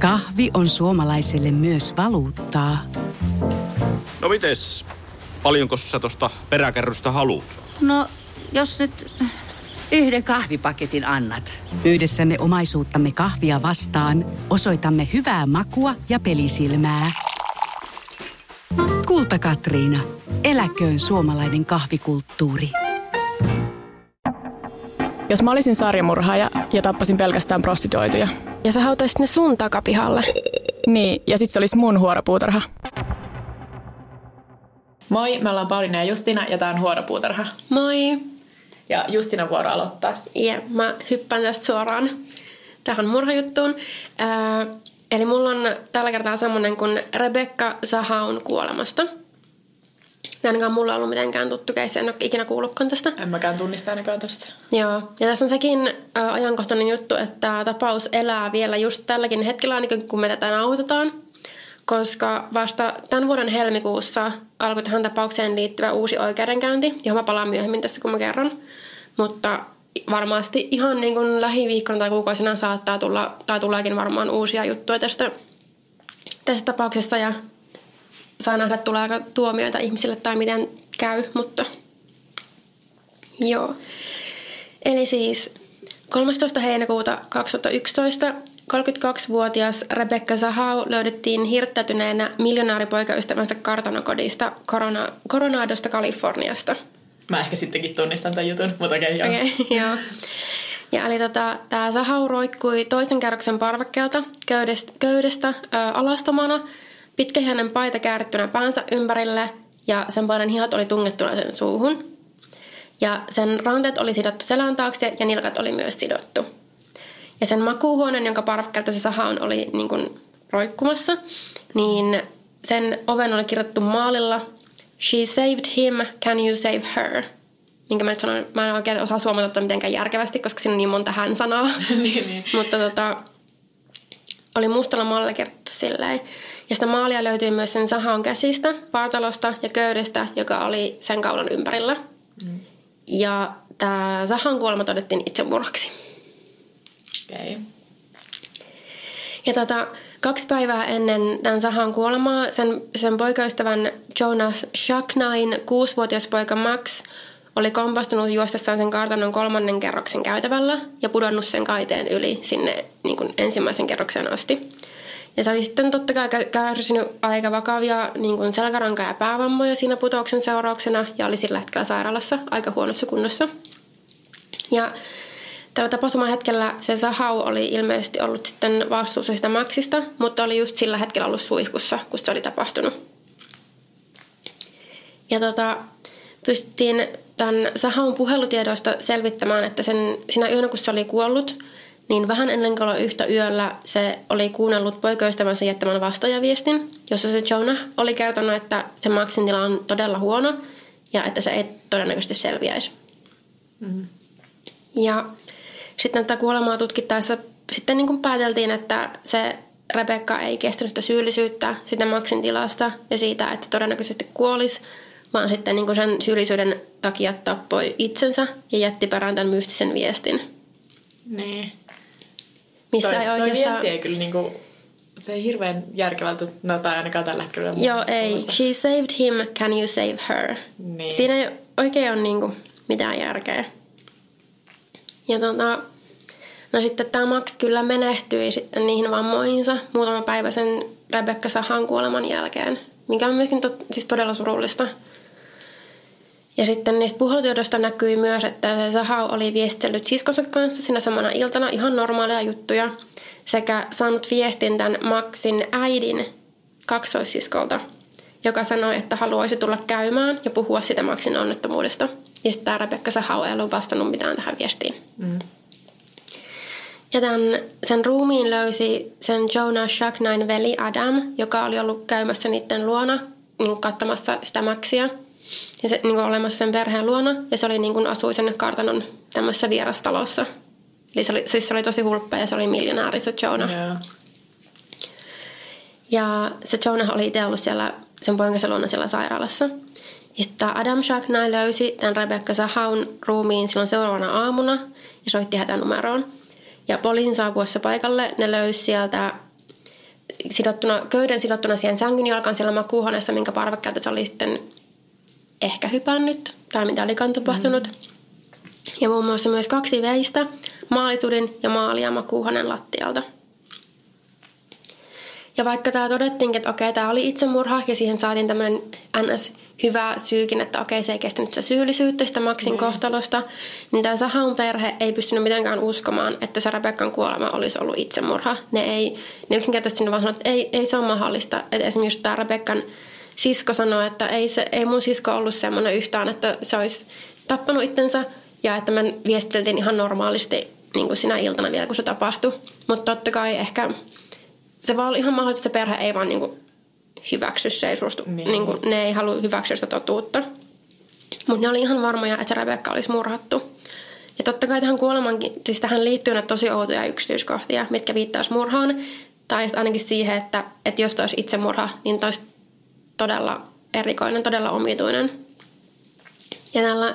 Kahvi on suomalaiselle myös valuuttaa. No mites? Paljonko sä tosta peräkärrystä haluat? No, jos nyt yhden kahvipaketin annat. Yhdessämme omaisuuttamme kahvia vastaan osoitamme hyvää makua ja pelisilmää. Kulta Katriina. Eläköön suomalainen kahvikulttuuri. Jos mä olisin sarjamurhaaja ja tappasin pelkästään prostituoituja. Ja sä hautaisit ne sun takapihalle. Niin, ja sit se olisi mun huoropuutarha. Moi, me ollaan Pauliina ja Justina ja tää on Huoropuutarha. Moi. Ja Justina vuoro aloittaa. Ja mä hyppään tästä suoraan tähän murhajuttuun. Ää, eli mulla on tällä kertaa semmonen kuin Rebecca Sahaun kuolemasta. Ainakaan mulla on ollut mitenkään tuttu keissi, en ole ikinä kuullutkaan tästä. En mäkään tunnista ainakaan tosta. Joo, ja tässä on sekin ää, ajankohtainen juttu, että tapaus elää vielä just tälläkin hetkellä, ainakin kun me tätä nauhoitetaan. Koska vasta tämän vuoden helmikuussa alkoi tähän tapaukseen liittyvä uusi oikeudenkäynti, johon mä palaan myöhemmin tässä, kun mä kerron. Mutta varmasti ihan niin kuin lähiviikkona tai kuukausina saattaa tulla, tai tuleekin varmaan uusia juttuja tästä, tästä tapauksesta ja saa nähdä, tuleeko tuomioita ihmisille tai miten käy, mutta joo. Eli siis 13. heinäkuuta 2011 32-vuotias Rebecca Zahau löydettiin hirttäytyneenä miljonaaripoikaystävänsä kartanokodista Corona, Coronadosta Kaliforniasta. Mä ehkä sittenkin tunnistan tämän jutun, mutta okei, okay, joo. Okay, joo. Ja eli tota, tämä Zahau roikkui toisen kerroksen parvekkeelta köydestä, köydestä ö, alastomana, pitkähihainen paita käärittynä päänsä ympärille ja sen paidan hihat oli tungettuna sen suuhun. Ja sen ranteet oli sidottu selän taakse ja nilkat oli myös sidottu. Ja sen makuuhuoneen, jonka parvekkeelta se sahaan oli niin kuin roikkumassa, niin sen oven oli kirjoitettu maalilla She saved him, can you save her? Minkä mä, sanon, mä en oikein osaa suomata mitenkään järkevästi, koska siinä on niin monta hän-sanaa. niin, niin. Mutta tota, oli mustalla maalilla kirjoitettu silleen. Ja sitä maalia löytyy myös sen sahaan käsistä, vaatalosta ja köydestä, joka oli sen kaulan ympärillä. Mm. Ja tämä sahan kuolema todettiin itsemurhaksi. Okei. Okay. Ja tota, kaksi päivää ennen tämän Sahan kuolemaa sen, sen poikaystävän Jonas Shacknain kuusivuotias poika Max oli kompastunut juostessaan sen kartanon kolmannen kerroksen käytävällä ja pudonnut sen kaiteen yli sinne niin kuin ensimmäisen kerroksen asti. Ja se oli sitten totta kai kärsinyt aika vakavia niin kuin selkäranka- ja päävammoja siinä putouksen seurauksena ja oli sillä hetkellä sairaalassa aika huonossa kunnossa. Ja Tällä tapahtumahetkellä se Sahau oli ilmeisesti ollut sitten vastuussa sitä Maxista, mutta oli just sillä hetkellä ollut suihkussa, kun se oli tapahtunut. Ja tota, pystyttiin tämän Sahaun puhelutiedoista selvittämään, että sen, siinä yönä kun se oli kuollut, niin vähän ennen kuin yhtä yöllä se oli kuunnellut poikaystävänsä jättämän vastaajaviestin, jossa se Jonah oli kertonut, että se Maxin tila on todella huono ja että se ei todennäköisesti selviäisi. Mm. Ja sitten tätä kuolemaa tutkittaessa sitten niin kuin pääteltiin, että se Rebecca ei kestänyt sitä syyllisyyttä sitä Maxin tilasta ja siitä, että todennäköisesti kuolisi, vaan sitten niin sen syyllisyyden takia tappoi itsensä ja jätti perään tämän mystisen viestin. Niin. Missä toi, ei toi oikeastaan... viesti ei kyllä niinku, se ei hirveän järkevältä, no tai ainakaan tällä hetkellä. Joo, ei. She saved him, can you save her? Niin. Siinä ei oikein ole niinku mitään järkeä. Ja tota, no sitten tämä Max kyllä menehtyi sitten niihin vammoihinsa muutama päivä sen Rebecca Sahan kuoleman jälkeen, mikä on myöskin to, siis todella surullista. Ja sitten niistä puhelutiedoista näkyi myös, että se Zaha oli viestellyt siskonsa kanssa siinä samana iltana ihan normaaleja juttuja sekä saanut viestin tämän Maxin äidin kaksoissiskolta, joka sanoi, että haluaisi tulla käymään ja puhua sitä Maxin onnettomuudesta. Ja sitten tämä Rebecca Sahau ei ollut vastannut mitään tähän viestiin. Mm. Ja tämän, sen ruumiin löysi sen Jonah Shacknain veli Adam, joka oli ollut käymässä niiden luona niin katsomassa sitä Maxia. Ja se niin kuin olemassa sen perheen luona. Ja se oli niin kuin asui sen kartanon tämmöisessä vierastalossa. Eli se oli, siis se oli tosi hulppea ja se oli miljonääri se Jonah. Joo. Ja se Jonah oli itse ollut siellä sen poikansa luona siellä sairaalassa. Ja sitten Adam Shacknai löysi tämän Rebecca Sahaun ruumiin silloin seuraavana aamuna ja soitti hätänumeroon. Ja poliisin saapuessa paikalle ne löysi sieltä sidottuna, köyden sidottuna siihen sängyn jalkaan siellä makuuhuoneessa, minkä parvekkeelta se oli sitten ehkä hypännyt tai mitä olikaan tapahtunut. Mm. Ja muun muassa myös kaksi veistä, maalisuuden ja maalia makuuhuoneen lattialta. Ja vaikka tämä todettiin, että okei, tämä oli itsemurha ja siihen saatiin tämmöinen ns hyvä syykin, että okei, se ei kestänyt sitä syyllisyyttä sitä Maxin mm. kohtalosta, niin tämä Sahaun perhe ei pystynyt mitenkään uskomaan, että se Rebekkan kuolema olisi ollut itsemurha. Ne ei, ne yksinkertaisesti sinne vaan sanoivat, että ei, ei se ole mahdollista. Että esimerkiksi tämä Rebekkan sisko sanoi, että ei, se, ei mun sisko ollut semmoinen yhtään, että se olisi tappanut itsensä ja että me viestiteltiin ihan normaalisti niin kuin sinä iltana vielä, kun se tapahtui. Mutta totta kai ehkä se vaan oli ihan mahdollista, että se perhe ei vaan niin kuin hyväksy, se ei suostu, niin. Niin kuin, ne ei halua hyväksyä sitä totuutta. Mutta ne oli ihan varmoja, että se Rebekka olisi murhattu. Ja totta kai tähän kuolemankin, siis tähän liittyy näitä tosi outoja yksityiskohtia, mitkä viittaisi murhaan. Tai ainakin siihen, että, että jos olisi itsemurha, niin olisi todella erikoinen, todella omituinen. Ja tällä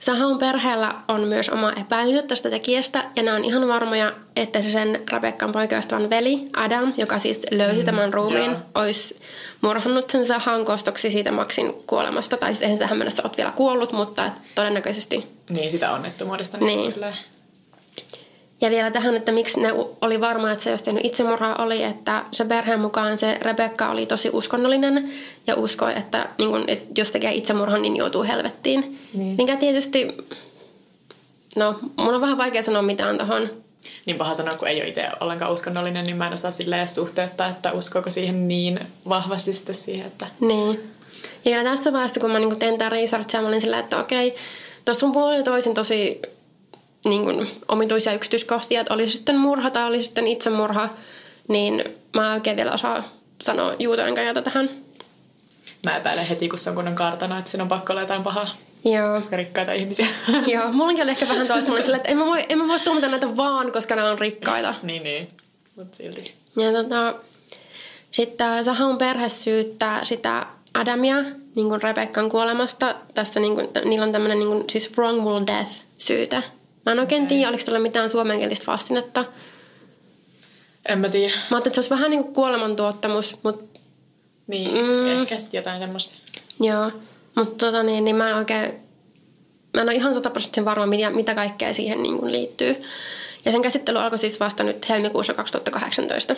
Sahun perheellä on myös oma epäily tästä tekijästä, ja nämä on ihan varmoja, että se sen Rebekkan poikaystävän veli, Adam, joka siis löysi mm, tämän ruumiin, yeah. olisi murhannut sen Sahan kostoksi siitä Maxin kuolemasta. Tai siis eihän tähän mennessä ole vielä kuollut, mutta et todennäköisesti... Niin, sitä onnettomuudesta. Niin, niin. Ja vielä tähän, että miksi ne oli varma, että se olisi tehnyt itsemurhaa, oli, että se perheen mukaan se Rebekka oli tosi uskonnollinen ja uskoi, että, niin kun, että jos tekee itsemurhan, niin joutuu helvettiin. Niin. Mikä tietysti, no mun on vähän vaikea sanoa mitään tuohon. Niin paha sanoa, kun ei ole itse ollenkaan uskonnollinen, niin mä en osaa silleen suhteuttaa, että uskoako siihen niin vahvasti sitten siihen, että... Niin. Ja tässä vaiheessa, kun mä niin tein tämän researchia, mä olin silleen, että okei, tuossa on puoli toisin tosi niin kuin, omituisia yksityiskohtia, että oli sitten murha tai oli sitten itsemurha, niin mä oikein vielä osaa sanoa juuta enkä tähän. Mä epäilen heti, kun se on kunnon kartana, että siinä on pakko olla jotain pahaa. Joo. Koska rikkaita ihmisiä. Joo, mullakin oli ehkä vähän toisella sillä, että en mä voi, en mä voi tuomita näitä vaan, koska ne on rikkaita. niin, niin. Mutta silti. Ja tota, sitten Sahun perhe syyttää sitä Adamia niin kuin Rebekkan kuolemasta. Tässä niin kuin, niillä on tämmöinen niin kuin, siis wrongful death syytä. Mä en oikein tiedä, oliko tuolla mitään suomenkielistä vastinetta. En mä tiedä. Mä ajattelin, että se olisi vähän niin kuin kuolemantuottamus, mutta... Niin, mm, ehkä sitten jotain semmoista. Joo, mutta tota niin, niin mä en oikein... Mä en ole ihan sataprosenttisen varma, mitä, mitä kaikkea siihen niin kuin liittyy. Ja sen käsittely alkoi siis vasta nyt helmikuussa 2018.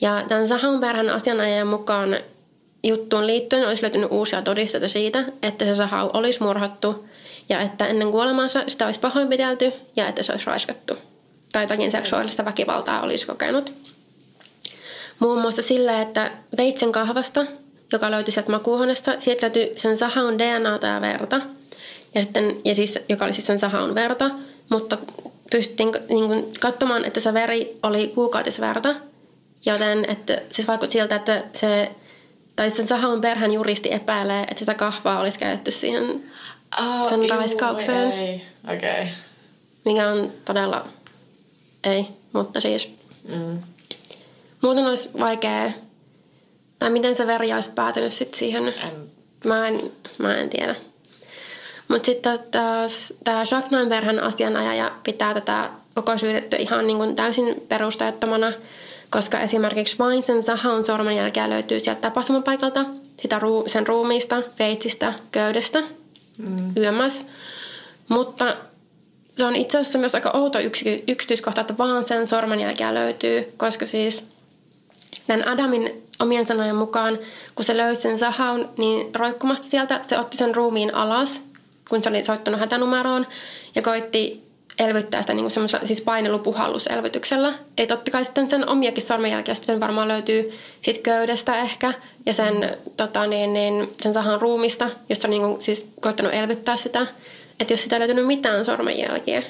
Ja tämän Sahaun asianajajan mukaan juttuun liittyen olisi löytynyt uusia todisteita siitä, että se Sahau olisi murhattu ja että ennen kuolemaansa sitä olisi pahoinpidelty ja että se olisi raiskattu. Tai jotakin seksuaalista väkivaltaa olisi kokenut. Muun muassa sillä, että veitsen kahvasta, joka löytyi sieltä makuuhuoneesta, sieltä löytyi sen sahaun DNAta ja verta. Ja, sitten, ja siis, joka oli siis sen sahaun verta, mutta pystyttiin niin kuin, katsomaan, että se veri oli kuukautisverta. Joten että, siis vaikutti siltä, että se, tai sen sahaun perhän juristi epäilee, että sitä kahvaa olisi käytetty siihen oh, sen raiskaukseen. Ei. Okay. Mikä on todella ei, mutta siis mm. muuten olisi vaikea, tai miten se veri olisi päätynyt sit siihen. En. Mä, en, mä en tiedä. Mutta sitten taas tämä Shacknain perheen asianajaja pitää tätä koko syytetty ihan niin kuin täysin perusteettomana, koska esimerkiksi vain sen Sahaun sormenjälkeä löytyy sieltä tapahtumapaikalta, sitä ruu- sen ruumiista, veitsistä, köydestä – mm. yömässä. Mutta se on itse asiassa myös aika outo yksi, yksityiskohta, että vaan sen sormenjälkeä löytyy, koska siis tämän Adamin omien sanojen mukaan, kun se löysi sen sahaun, niin roikkumasta sieltä se otti sen ruumiin alas, kun se oli soittanut hätänumeroon, ja koitti elvyttää sitä niin kuin siis painelupuhalluselvytyksellä. Eli totta kai sitten sen omiakin sormenjälkiä olisi varmaan löytyy sit köydestä ehkä ja sen, tota, niin, niin, sen sahan ruumista, jossa on niin kuin, siis koittanut elvyttää sitä. Että jos sitä ei löytynyt mitään sormenjälkiä,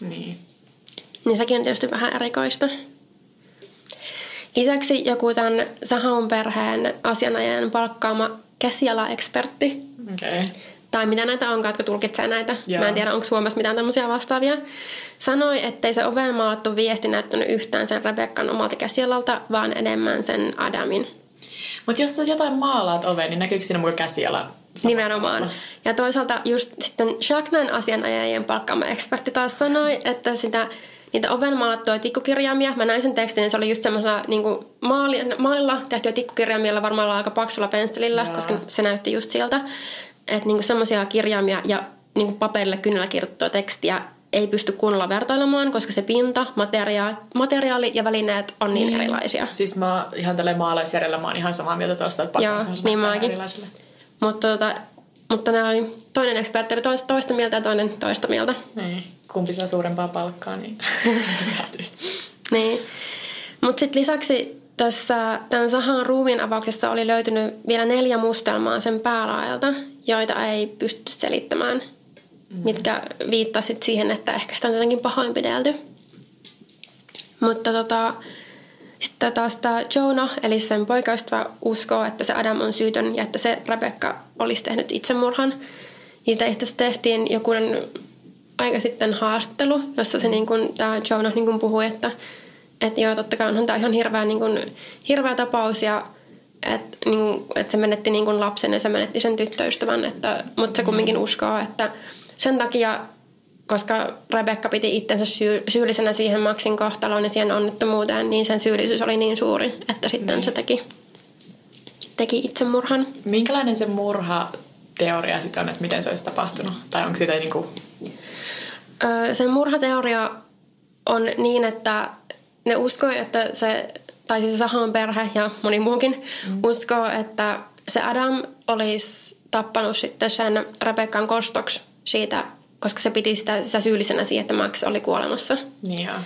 niin. niin sekin on tietysti vähän erikoista. Lisäksi joku tämän Sahaun perheen asianajan palkkaama käsiala-ekspertti. Okay tai mitä näitä onkaan, jotka tulkitsee näitä. Joo. Mä en tiedä, onko Suomessa mitään tämmöisiä vastaavia. Sanoi, ettei se oven maalattu viesti näyttänyt yhtään sen Rebekkan omalta käsialalta, vaan enemmän sen Adamin. Mutta jos sä jotain maalaat oven, niin näkyykö siinä mukaan käsiala? Nimenomaan. Ja toisaalta just sitten Shackman asianajajien palkkaama ekspertti taas sanoi, että sitä niitä ovenmaalattuja tikkukirjaimia. Mä näin sen tekstin, ja se oli just semmoisella niin maali, maalilla tehtyä tikkukirjaimilla varmaan aika paksulla pensselillä, Joo. koska se näytti just siltä. Että niin semmoisia kirjaimia ja niin paperille kynnellä kirjoittua tekstiä ei pysty kunnolla vertailemaan, koska se pinta, materiaali, materiaali ja välineet on niin erilaisia. Siis mä ihan tälle maalaisjärjellä mä oon ihan samaa mieltä tuosta, että Joo, niin mäkin. erilaisille. Mutta, tota, mutta nämä oli, toinen ekspertti oli toista, toista mieltä ja toinen toista mieltä. Niin. Kumpi saa suurempaa palkkaa, niin. Niin. Mutta sitten lisäksi tässä tämän Sahan ruumiin avauksessa oli löytynyt vielä neljä mustelmaa sen päälaelta, joita ei pysty selittämään, mm. mitkä viittasivat siihen, että ehkä sitä on jotenkin pahoinpidelty. Mutta tota, sitten taas tämä Jonah, eli sen poikaystävä, uskoo, että se Adam on syytön ja että se Rebecca olisi tehnyt itsemurhan. Sitä itse asiassa tehtiin jokunen aika sitten haastattelu, jossa se niin kuin, tämä Jonah niin kuin puhui, että, että joo, totta kai onhan tämä ihan hirveä, niin kuin, hirveä tapaus ja että, niin kuin, että se menetti niin kuin lapsen ja se menetti sen tyttöystävän, että, mutta se kumminkin uskoo, että sen takia, koska Rebecca piti itsensä syy, syyllisenä siihen Maxin kohtaloon ja siihen onnettomuuteen, niin sen syyllisyys oli niin suuri, että sitten se teki, teki itsemurhan. Minkälainen se murha teoria sitten on, että miten se olisi tapahtunut? Tai onko sitä niinku... Öö, sen murhateoria on niin, että ne uskoo, että se, tai siis Sahan perhe ja moni muukin mm. uskoo, että se Adam olisi tappanut sitten sen Rebekkan kostoksi siitä, koska se piti sitä, sitä syyllisenä siihen, että Max oli kuolemassa. Niin joo.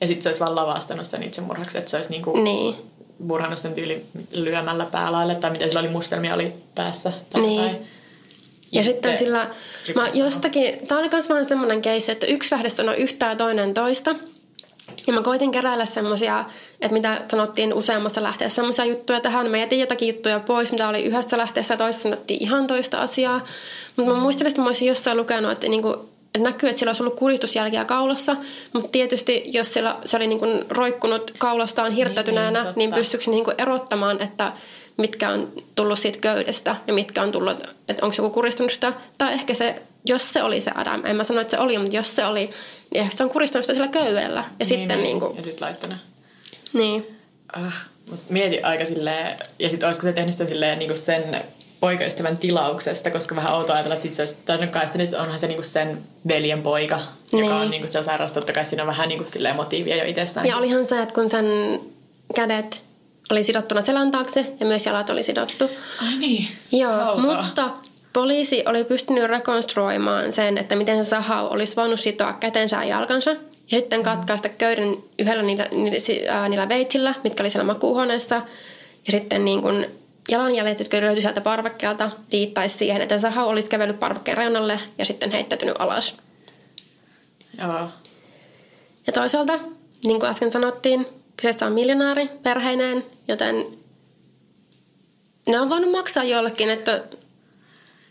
Ja sitten se olisi vaan lavastanut sen itsemurhaksi, että se olisi niinku Niin. murhannut sen tyyli lyömällä päälaille, tai miten sillä oli mustelmia oli päässä. Tai Niin. jotain. Ja sitten sillä, mä jostakin, tää oli myös vaan semmoinen keissi, että yksi lähde sanoi yhtään ja toinen toista. Ja mä koitin keräillä semmoisia, että mitä sanottiin useammassa lähteessä, semmoisia juttuja tähän. Mä jätin jotakin juttuja pois, mitä oli yhdessä lähteessä ja toisessa sanottiin ihan toista asiaa. Mutta mä muistelin, että mä olisin jossain lukenut, että niinku, että näkyy, että sillä olisi ollut kuristusjälkiä kaulassa, mutta tietysti jos sillä, se oli niinku roikkunut kaulastaan hirttäytyneenä, Niin, niin, niin pystyykö se niinku erottamaan, että mitkä on tullut siitä köydestä ja mitkä on tullut, että onko joku kuristunut sitä. Tai ehkä se, jos se oli se Adam, en mä sano, että se oli, mutta jos se oli, niin ehkä se on kuristunut sitä sillä köydellä. Ja sitten niin, kuin, Ja sitten laittanut. niin. Ah, mut mieti aika silleen, ja sitten olisiko se tehnyt sen silleen niinku sen poikaystävän tilauksesta, koska vähän outoa ajatella, että sit se olisi, tai no kai se nyt onhan se niinku sen veljen poika, joka Niin. on niinku siellä sairaassa, totta kai siinä on vähän niinku silleen motiivia jo itsessään. Ja olihan se, että kun sen kädet oli sidottuna selän taakse ja myös jalat oli sidottu. Ai niin. Joo, Outoa. mutta poliisi oli pystynyt rekonstruoimaan sen, että miten se sahau olisi voinut sitoa kätensä ja jalkansa. Ja sitten katkaista köyden yhdellä niillä, niillä, ää, niillä veitsillä, mitkä oli siellä makuuhuoneessa. Ja sitten niin kun jalanjäljet, jotka löytyi sieltä parvekkeelta, viittaisi siihen, että sahau olisi kävellyt parvekkeen reunalle ja sitten heittäytynyt alas. Joo. Ja toisaalta, niin kuin äsken sanottiin, kyseessä on miljonääri perheineen, joten ne on voinut maksaa jollekin, että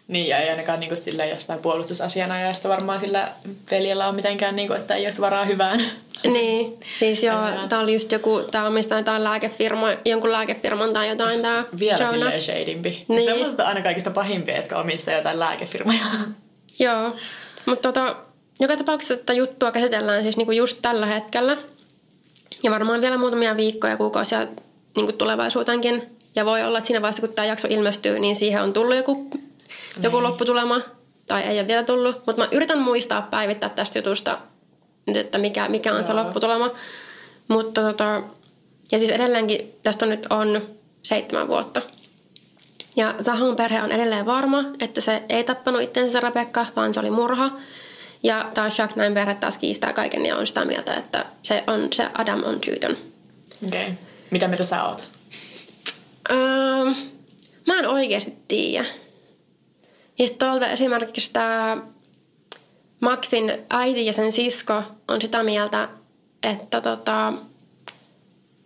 Niin, ja ei ainakaan niinku silleen jostain puolustusasianajasta varmaan sillä veljellä on mitenkään, niinku, että ei olisi varaa hyvään. Niin, siis joo, tää oli just joku, tää omistaa jotain lääkefirma, jonkun lääkefirman tai jotain tää Vielä Jonah. silleen shadimpi. Niin. Niin. Semmoista aina kaikista pahimpia, jotka omistaa jotain lääkefirmoja. Joo, mutta tota, joka tapauksessa tätä juttua käsitellään siis niinku just tällä hetkellä. Ja varmaan vielä muutamia viikkoja, kuukausia niinku tulevaisuutenkin. Ja voi olla, että siinä vaiheessa, kun tämä jakso ilmestyy, niin siihen on tullut joku, joku lopputulema. Tai ei ole vielä tullut. Mutta mä yritän muistaa päivittää tästä jutusta nyt, että mikä, mikä on se Joo. lopputulema. Mutta tota, ja siis edelleenkin tästä nyt on seitsemän vuotta. Ja Sahon perhe on edelleen varma, että se ei tappanut itsensä Rebecca, vaan se oli murha. Ja taas Jack näin perhe taas kiistää kaiken ja on sitä mieltä, että se, on, se Adam on syytön. Okei. Okay. Mitä mieltä sä oot? Öö, mä en oikeasti tiedä. Ja tuolta esimerkiksi tämä Maxin äiti ja sen sisko on sitä mieltä, että tota,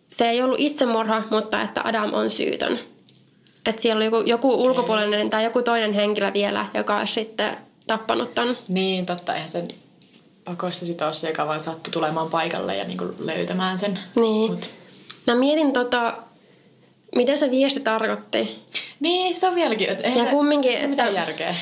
se ei ollut itsemurha, mutta että Adam on syytön. Että siellä oli joku, joku ulkopuolinen tai joku toinen henkilö vielä, joka olisi sitten tappanut ton. Niin, totta. Eihän sen pakoista sit ole se, joka vaan sattui tulemaan paikalle ja niinku löytämään sen. Niin. Mut. Mä mietin tota, mitä se viesti tarkoitti. Niin, se on vieläkin. Et eihän Ja se, kumminkin, se että- järkeä.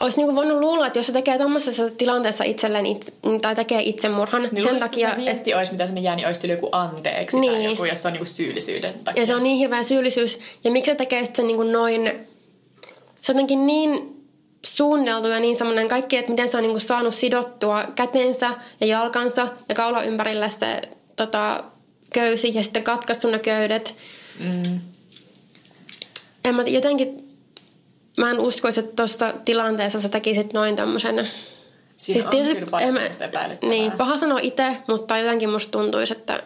olisi niinku voinut luulla, että jos se tekee tuommoisessa tilanteessa itselleen itse, tai tekee itsemurhan Niin sen sen takia, se viesti olisi, mitä sinne jää, niin olisi joku anteeksi Niin. tai joku, jos on niinku syyllisyyden takia. Ja se on niin hirveä syyllisyys. Ja miksi se tekee sitten niin kuin noin... Se on jotenkin niin suunniteltu ja niin semmoinen kaikki, että miten se on niin kuin saanut sidottua kätensä ja jalkansa ja kaula ympärille se tota, köysi ja sitten katkaissut ne köydet. Mm. En mä, jotenkin mä en uskoisi, että tuossa tilanteessa sä tekisit noin tämmöisen... Siinä on tietysti- kyllä en mä-. Niin, paha sanoa itse, mutta jotenkin musta tuntuisi, että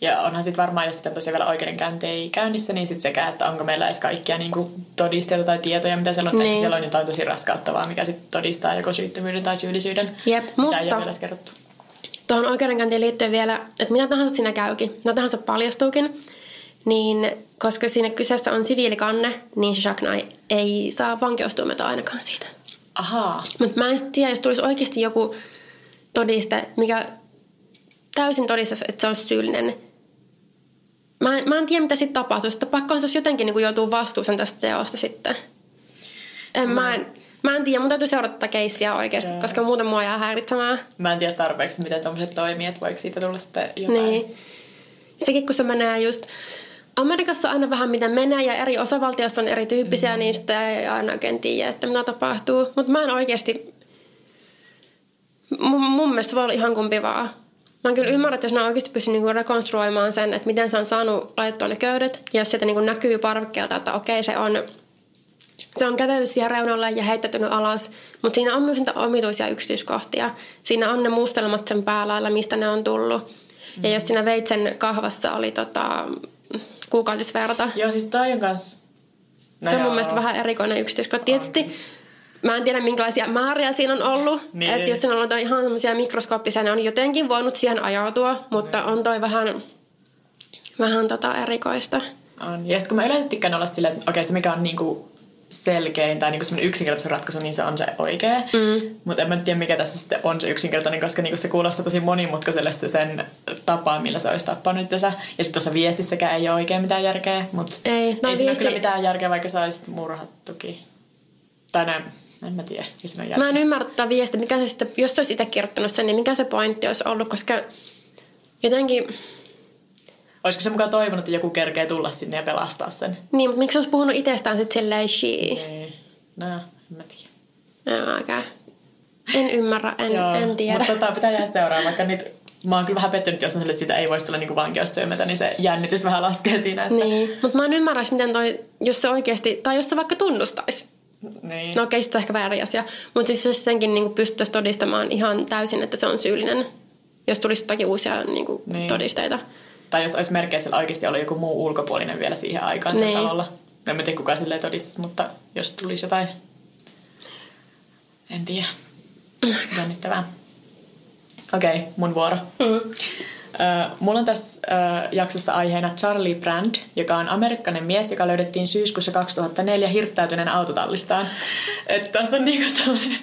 Ja onhan sitten varmaan, jos sitten tosiaan vielä oikeudenkäynti ei käynnissä, niin sitten sekä, että onko meillä edes kaikkia niinku todisteita tai tietoja, mitä siellä on tehty. Niin. Siellä on jotain tosi raskauttavaa, mikä sitten todistaa joko syyttömyyden tai syyllisyyden. Jep, mitä ei mutta- ole vielä kerrottu. Tuohon oikeudenkäyntiin liittyen vielä, että mitä tahansa siinä käykin, mitä tahansa paljastuukin, niin koska siinä kyseessä on siviilikanne, niin Jacques ei saa vankeustuomiota ainakaan siitä. Ahaa. Mutta mä en tiedä, jos tulisi oikeasti joku todiste, mikä täysin todistaisi, että se on syyllinen. Mä, en- mä en tiedä, mitä sitten tapahtuisi. Pakkohan se olisi jotenkin niin joutuu vastuuseen tästä teosta sitten. En, mä, en, mä en tiedä, mun täytyy seurata tätä keissiä oikeasti, Joo. koska muuten mua jää häiritsemään. Mä en tiedä tarpeeksi, miten tuommoiset toimii, että voiko siitä tulla sitten jotain. Niin. Sekin kun se menee just... Amerikassa aina vähän miten menee ja eri osavaltioissa on erityyppisiä, mm. niin sitä ei aina oikein tiedä, että mitä tapahtuu. Mutta mä en oikeasti... Mun, mun mielestä voi olla ihan kumpi vaan. Mä en kyllä ymmärrä, että jos ne oikeasti pystyy niinku rekonstruoimaan sen, että miten se on saanut laitettua ne köydet. Ja jos sieltä niinku näkyy parvekkeelta, että okei se on, se on kävellyt siihen reunalle ja heittäytynyt alas. Mutta siinä on myös niitä omituisia yksityiskohtia. Siinä on ne mustelmat sen päälailla, mistä ne on tullut. Ja jos siinä veitsen kahvassa oli tota, kuukautisverta, Joo, siis toi on kans... No se on mun joo. mielestä vähän erikoinen yksityiskohta. Tietysti mä en tiedä minkälaisia määriä siinä on ollut. Niin. Että jos siinä on ollut ihan semmoisia mikroskooppisia, ne on jotenkin voinut siihen ajautua. Mutta on toi vähän, vähän tota erikoista. On. Ja sitten kun mä yleensä tykkään olla silleen, että okei se mikä on niinku selkein tai niinku yksinkertaisen ratkaisu, niin se on se oikea. Mm. Mutta en mä tiedä mikä tässä sitten on se yksinkertainen, koska niinku se kuulostaa tosi monimutkaiselle se sen tapa, millä se olisi tappanut itsensä. Ja sitten tuossa viestissäkään ei ole oikein mitään järkeä. Mutta Ei, no ei siinä viesti- kyllä mitään järkeä, vaikka sä olisit murhattukin. Tai näin, en mä tiedä. Siinä ole järkeä. Mä en ymmärrä tätä viestiä, mikä se sitten, jos se olisi itse kirjoittanut sen, niin mikä se pointti olisi ollut, koska jotenkin, Olisiko se mukaan toivonut, että joku kerkee tulla sinne ja pelastaa sen? niin, mutta miksi olisi puhunut itsestään sitten silleen she? Ei. No, en mä tiedä. No, aika. En ymmärrä, en, en tiedä. Mutta tota, pitää jää seuraamaan, vaikka nyt mä oon kyllä vähän pettynyt, jos on sille, että siitä ei voisi tulla niinku vankeustyömetä, niin se jännitys vähän laskee siinä. Että... Niin, mutta mä en ymmärrä, miten toi, jos se oikeasti, tai jos se vaikka tunnustaisi. Niin. No okei, sitten se on ehkä vähän eri asia. Mutta siis jos senkin niin pystyttäisiin todistamaan ihan täysin, että se on syyllinen, jos tulisi jotakin uusia niin kuin, Niin. todisteita. Tai jos olisi merkkejä, että siellä oikeasti oli joku muu ulkopuolinen vielä siihen aikaan sen Niin. talolla. En mä tiedä, kuka silleen todistaisi, mutta jos tulisi jotain... En tiedä. Jännittävää. Okei, okay, mun vuoro. Mm. Ö, mulla on tässä ö, jaksossa aiheena Charlie Brand, joka on amerikkalainen mies, joka löydettiin syyskuussa 2004 hirttäytyneen autotallistaan. Et tässä on niinku tällainen...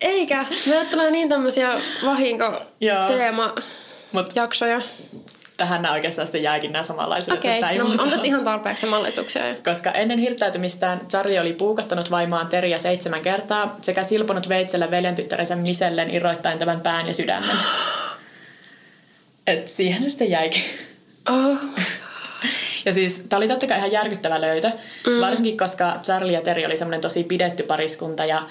Eikä. Meille tulee niin tämmöisiä vahinkoteema-jaksoja. Tähän nämä oikeastaan sitten jääkin nämä samanlaisuudet. Okei, ei no, muuta on tässä ole. ihan tarpeeksi samanlaisuuksia. Koska ennen hirttäytymistään Charlie oli puukottanut vaimaan Teriä seitsemän kertaa sekä silponut veitsellä veljen tyttärensä Misellen irroittain tämän pään ja sydämen. Et siihen se sitten jäikin. Oh. Ja siis tämä oli totta kai ihan järkyttävä löytö, mm. varsinkin koska Charlie ja Terry oli semmoinen tosi pidetty pariskunta ja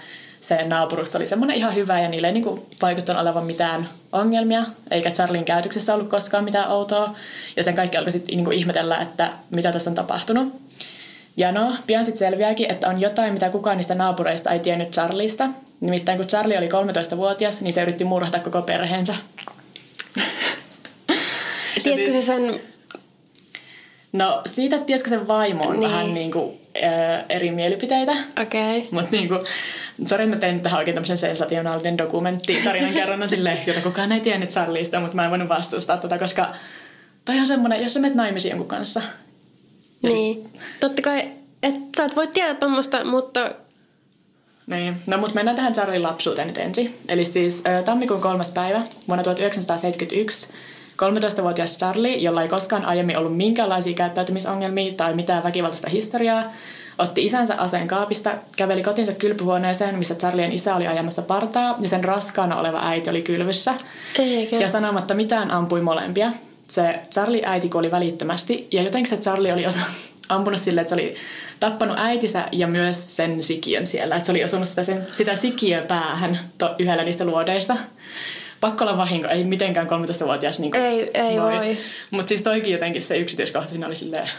se naapurusto oli semmoinen ihan hyvä ja niille ei niinku vaikuttanut olevan mitään ongelmia, eikä Charlien käytöksessä ollut koskaan mitään outoa. Ja sen kaikki alkoi sitten niinku ihmetellä, että mitä tässä on tapahtunut. Ja no, pian sitten selviääkin, että on jotain, mitä kukaan niistä naapureista ei tiennyt Charlista. Nimittäin kun Charlie oli 13-vuotias, niin se yritti murhata koko perheensä. Siis- se sen... No siitä, että tiesikö sen vaimo on Niin. niin. vähän niin kuin, äh, eri mielipiteitä. Okei. Okay. Mutta niinku, sori, mä tein tähän oikein tämmöisen sensationaalinen dokumentti tarinan kerronnan silleen, jota kukaan ei tiennyt Charlieista, mutta mä en voinut vastustaa tätä, koska toi on semmoinen, jos sä menet naimisiin jonkun kanssa. Niin. Totta kai, että sä et voi tietää tuommoista, mutta Niin. No mutta mennään tähän Charlien lapsuuteen nyt ensin. Eli siis tammikuun kolmas päivä vuonna 1971 13-vuotias Charlie, jolla ei koskaan aiemmin ollut minkäänlaisia käyttäytymisongelmia tai mitään väkivaltaista historiaa, otti isänsä aseen kaapista, käveli kotinsa kylpyhuoneeseen, missä Charlien isä oli ajamassa partaa, ja sen raskaana oleva äiti oli kylvyssä. Eikä. Ja sanomatta mitään ampui molempia. Se Charlie äiti kuoli välittömästi, ja jotenkin se Charlie oli osa, ampunut sille, että se oli tappanut äitinsä ja myös sen sikiön siellä. Että se oli osunut sitä, sen, sitä sikiö päähän to, yhdellä niistä luodeista. Pakko olla vahinko, ei mitenkään 13-vuotias niin Ei- ei voi. Mutta siis toikin jotenkin se yksityiskohta siinä oli silleen,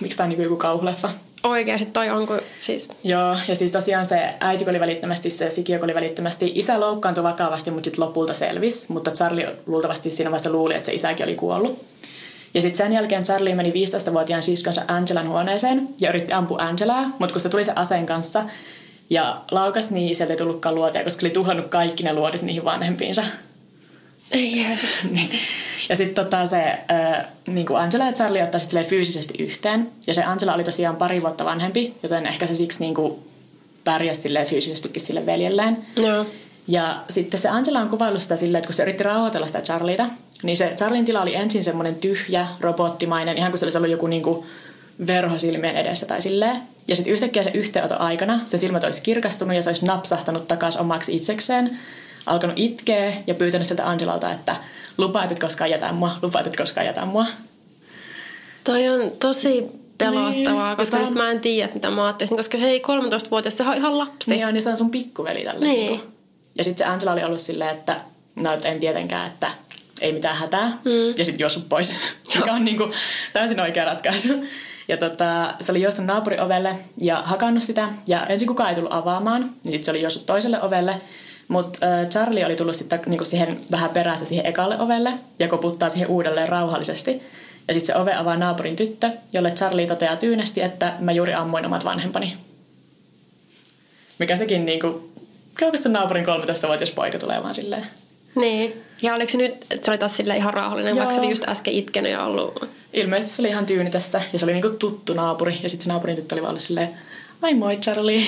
miksi tämä on niin joku kauhuleffa. Oikeasti toi on kuin, siis, Joo, ja siis tosiaan se äiti oli välittömästi, se sikiö oli välittömästi. Isä loukkaantui vakavasti, mutta sitten lopulta selvisi. Mutta Charlie luultavasti siinä vaiheessa luuli, että se isäkin oli kuollut. Ja sitten sen jälkeen Charlie meni 15-vuotiaan siskonsa Angelan huoneeseen ja yritti ampua Angelaa, mutta kun se tuli se aseen kanssa ja laukas, niin sieltä ei tullutkaan luotia, koska oli tuhlannut kaikki ne luodit niihin vanhempiinsa. Ei Jeesus. Niin. ja sitten tota se, äh, niin kuin Angela ja Charlie ottaa sitten fyysisesti yhteen. Ja se Angela oli tosiaan pari vuotta vanhempi, joten ehkä se siksi niin kuin pärjäsi fyysisestikin sille veljelleen. Joo. Ja sitten se Angela on kuvaillut sitä silleen, että kun se yritti rauhoitella sitä Charlieta, niin se Charlien tila oli ensin semmoinen tyhjä, robottimainen, ihan kuin se olisi ollut joku niinku verho silmien edessä tai silleen. Ja sitten yhtäkkiä se yhteenoton aikana se silmät olisi kirkastunut ja se olisi napsahtanut takaisin omaksi itsekseen, alkanut itkeä ja pyytänyt sieltä Angelalta, että lupaat, et koskaan jätä mua, lupaat, et koskaan jätä mua. Toi on tosi pelottavaa, Niin, koska ja nyt mä en tiedä, mitä mä ajattelisin. Koska hei, 13-vuotias, se on ihan lapsi. Niin on, niin se on sun pikkuveli tällä Niin. niinku. Ja sitten se Angela oli ollut silleen, että no et en tietenkään, että ei mitään hätää. Mm. Ja sitten juossut pois, mikä on niinku täysin oikea ratkaisu. Ja tota, se oli juossut naapuriovelle ja hakannut sitä. Ja ensin kukaan ei tullut avaamaan, niin sitten se oli juossut toiselle ovelle. Mutta äh, Charlie oli tullut sitten niinku siihen vähän perässä siihen ekalle ovelle ja koputtaa siihen uudelleen rauhallisesti. Ja sitten se ove avaa naapurin tyttö, jolle Charlie toteaa tyynesti, että mä juuri ammuin omat vanhempani. Mikä sekin niinku, käykö sun naapurin 13-vuotias poika tulee vaan silleen. Niin. Ja oliko se nyt, että se oli taas sille ihan rauhallinen, Joo. vaikka se oli just äsken itkenyt ja ollut... Ilmeisesti se oli ihan tyyni tässä ja se oli niinku tuttu naapuri. Ja sitten se naapurin tyttö oli vaan ollut silleen, ai moi Charlie.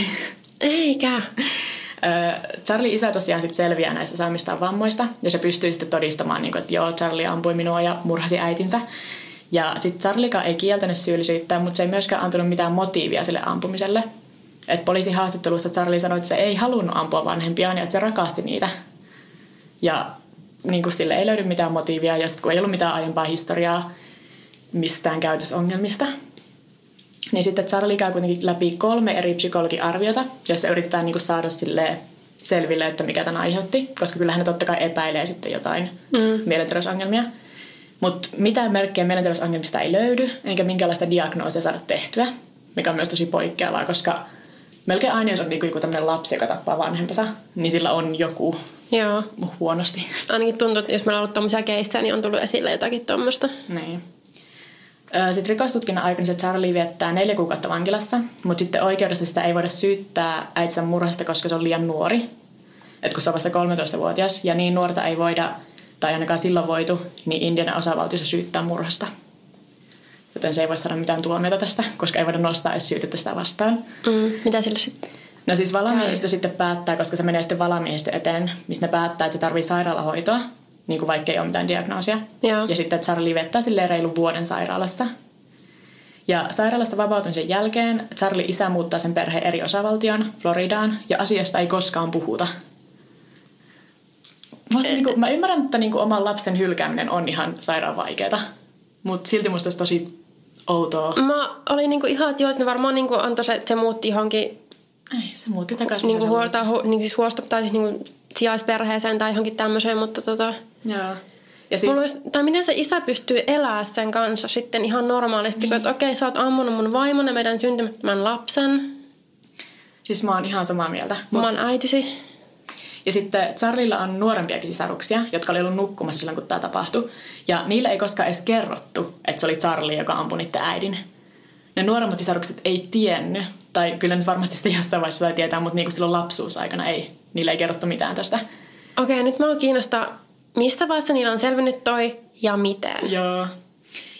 Eikä. Charlie isä tosiaan sit selviää näistä saamistaan vammoista ja se pystyy sitten todistamaan, niinku, että joo, Charlie ampui minua ja murhasi äitinsä. Ja sitten Charlika ei kieltänyt syyllisyyttä, mutta se ei myöskään antanut mitään motiivia sille ampumiselle. Et poliisin haastattelussa Charlie sanoi, että se ei halunnut ampua vanhempiaan ja että se rakasti niitä. Ja niin kuin sille ei löydy mitään motiivia ja sitten kun ei ollut mitään aiempaa historiaa mistään käytösongelmista, niin sitten Charlie käy kuitenkin läpi kolme eri psykologiarviota, joissa yritetään niin kuin saada sille selville, että mikä tämän aiheutti, koska kyllähän ne totta kai epäilee sitten jotain mm. mielenterveysongelmia. Mutta mitään merkkejä mielenterveysongelmista ei löydy, eikä minkäänlaista diagnoosia saada tehtyä, mikä on myös tosi poikkeavaa, koska melkein aina jos on niin kuin joku tämmöinen lapsi, joka tappaa vanhempansa, niin sillä on joku Joo. huonosti. Ainakin tuntuu, että jos meillä on ollut tommosia keissejä, niin on tullut esille jotakin tuommoista. Niin. Sitten rikostutkinnan aikana se Charlie viettää neljä kuukautta vankilassa, mutta sitten oikeudessa sitä ei voida syyttää äitinsä murhasta, koska se on liian nuori. Et kun se on vasta 13-vuotias ja niin nuorta ei voida, tai ainakaan silloin voitu, niin Indianan osavaltiossa syyttää murhasta. Joten se ei voi saada mitään tuomiota tästä, koska ei voida nostaa edes syytettä sitä vastaan. Mm. Mitä sille sitten? No siis valamiehistö sitten päättää, koska se menee sitten valamiehistö eteen, missä ne päättää, että se tarvii sairaalahoitoa, niin kuin vaikka ei ole mitään diagnoosia. Joo. Ja sitten Charlie viettää silleen reilun vuoden sairaalassa. Ja sairaalasta vapautumisen jälkeen Charlie isä muuttaa sen perheen eri osavaltioon, Floridaan, ja asiasta ei koskaan puhuta. Musta, niin kuin, mä ymmärrän, että niin kuin, oman lapsen hylkääminen on ihan sairaan vaikeaa, mutta silti musta olisi tosi outoa. Mä olin niinku ihan, että joo, että ne varmaan niinku antoi se, että se muutti johonkin Ei, se muutti takaisin. missä se huolta, hu, niin siis huosta, tai siis niinku sijaisperheeseen tai johonkin tämmöiseen, mutta tota... Joo. Ja Siis... Olisi, tai miten se isä pystyy elämään sen kanssa sitten ihan normaalisti, niin. että okei, sä oot ammunut mun vaimon ja meidän syntymättömän lapsen, siis mä oon ihan samaa mieltä. mä Mut, oon äitisi. ja sitten Charlilla on nuorempiakin sisaruksia, jotka oli ollut nukkumassa silloin, kun tämä tapahtui. Ja niille ei koskaan edes kerrottu, että se oli Charlie, joka ampui niiden äidin. Ne nuoremmat sisarukset ei tiennyt, tai kyllä nyt varmasti sitä jossain vaiheessa tietää, mutta niin kuin silloin lapsuusaikana ei. Niille ei kerrottu mitään tästä. Okei, nyt mä kiinnostaa, missä vaiheessa niillä on selvinnyt toi ja miten. Joo.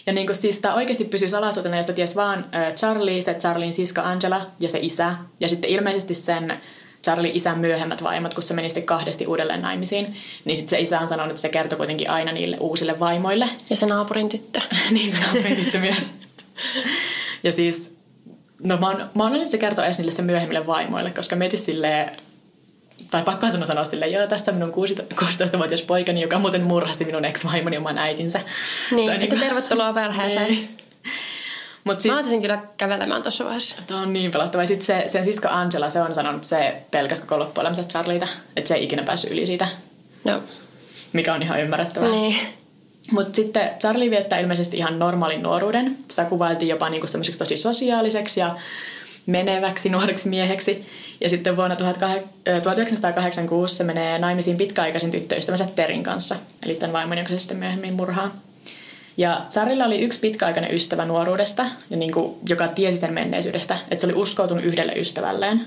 Ja niin kuin siis tämä oikeasti pysyy salaisuutena, josta ties vaan Charlie, se Charlien siska Angela ja se isä. Ja sitten ilmeisesti sen Charlie isän myöhemmät vaimot, kun se meni sitten kahdesti uudelleen naimisiin, niin sitten se isä on sanonut, että se kertoi kuitenkin aina niille uusille vaimoille. Ja se naapurin tyttö. niin se naapurin tyttö myös. Ja siis No mä oon, mä oon se kertoo edes niille se myöhemmille vaimoille, koska mietin silleen, tai pakko sanoa sanoa silleen, joo, tässä minun 16-vuotias poikani, joka muuten murhasi minun ex-vaimoni oman äitinsä. Niin, Tai että niinku- tervetuloa perheeseen. Niin. Mut Siis... Mä ottaisin kyllä kävelemään tuossa vaiheessa. Tämä on niin pelottava. Sitten se, sen sisko Angela, se on sanonut, että se pelkäs koko loppuelämänsä Charlieta. Että se ei ikinä päässyt yli siitä, No, mikä on ihan ymmärrettävää. niin. Mutta sitten Charlie viettää ilmeisesti ihan normaalin nuoruuden. Sitä kuvailtiin jopa niinku tosi sosiaaliseksi ja meneväksi nuoreksi mieheksi. Ja sitten vuonna 1986 se menee naimisiin pitkäaikaisen tyttöystävänsä Terin kanssa. Eli tämän vaimon, joka se sitten myöhemmin murhaa. Ja Charlilla oli yksi pitkäaikainen ystävä nuoruudesta, ja niin kuin, joka tiesi sen menneisyydestä, että se oli uskoutunut yhdelle ystävälleen.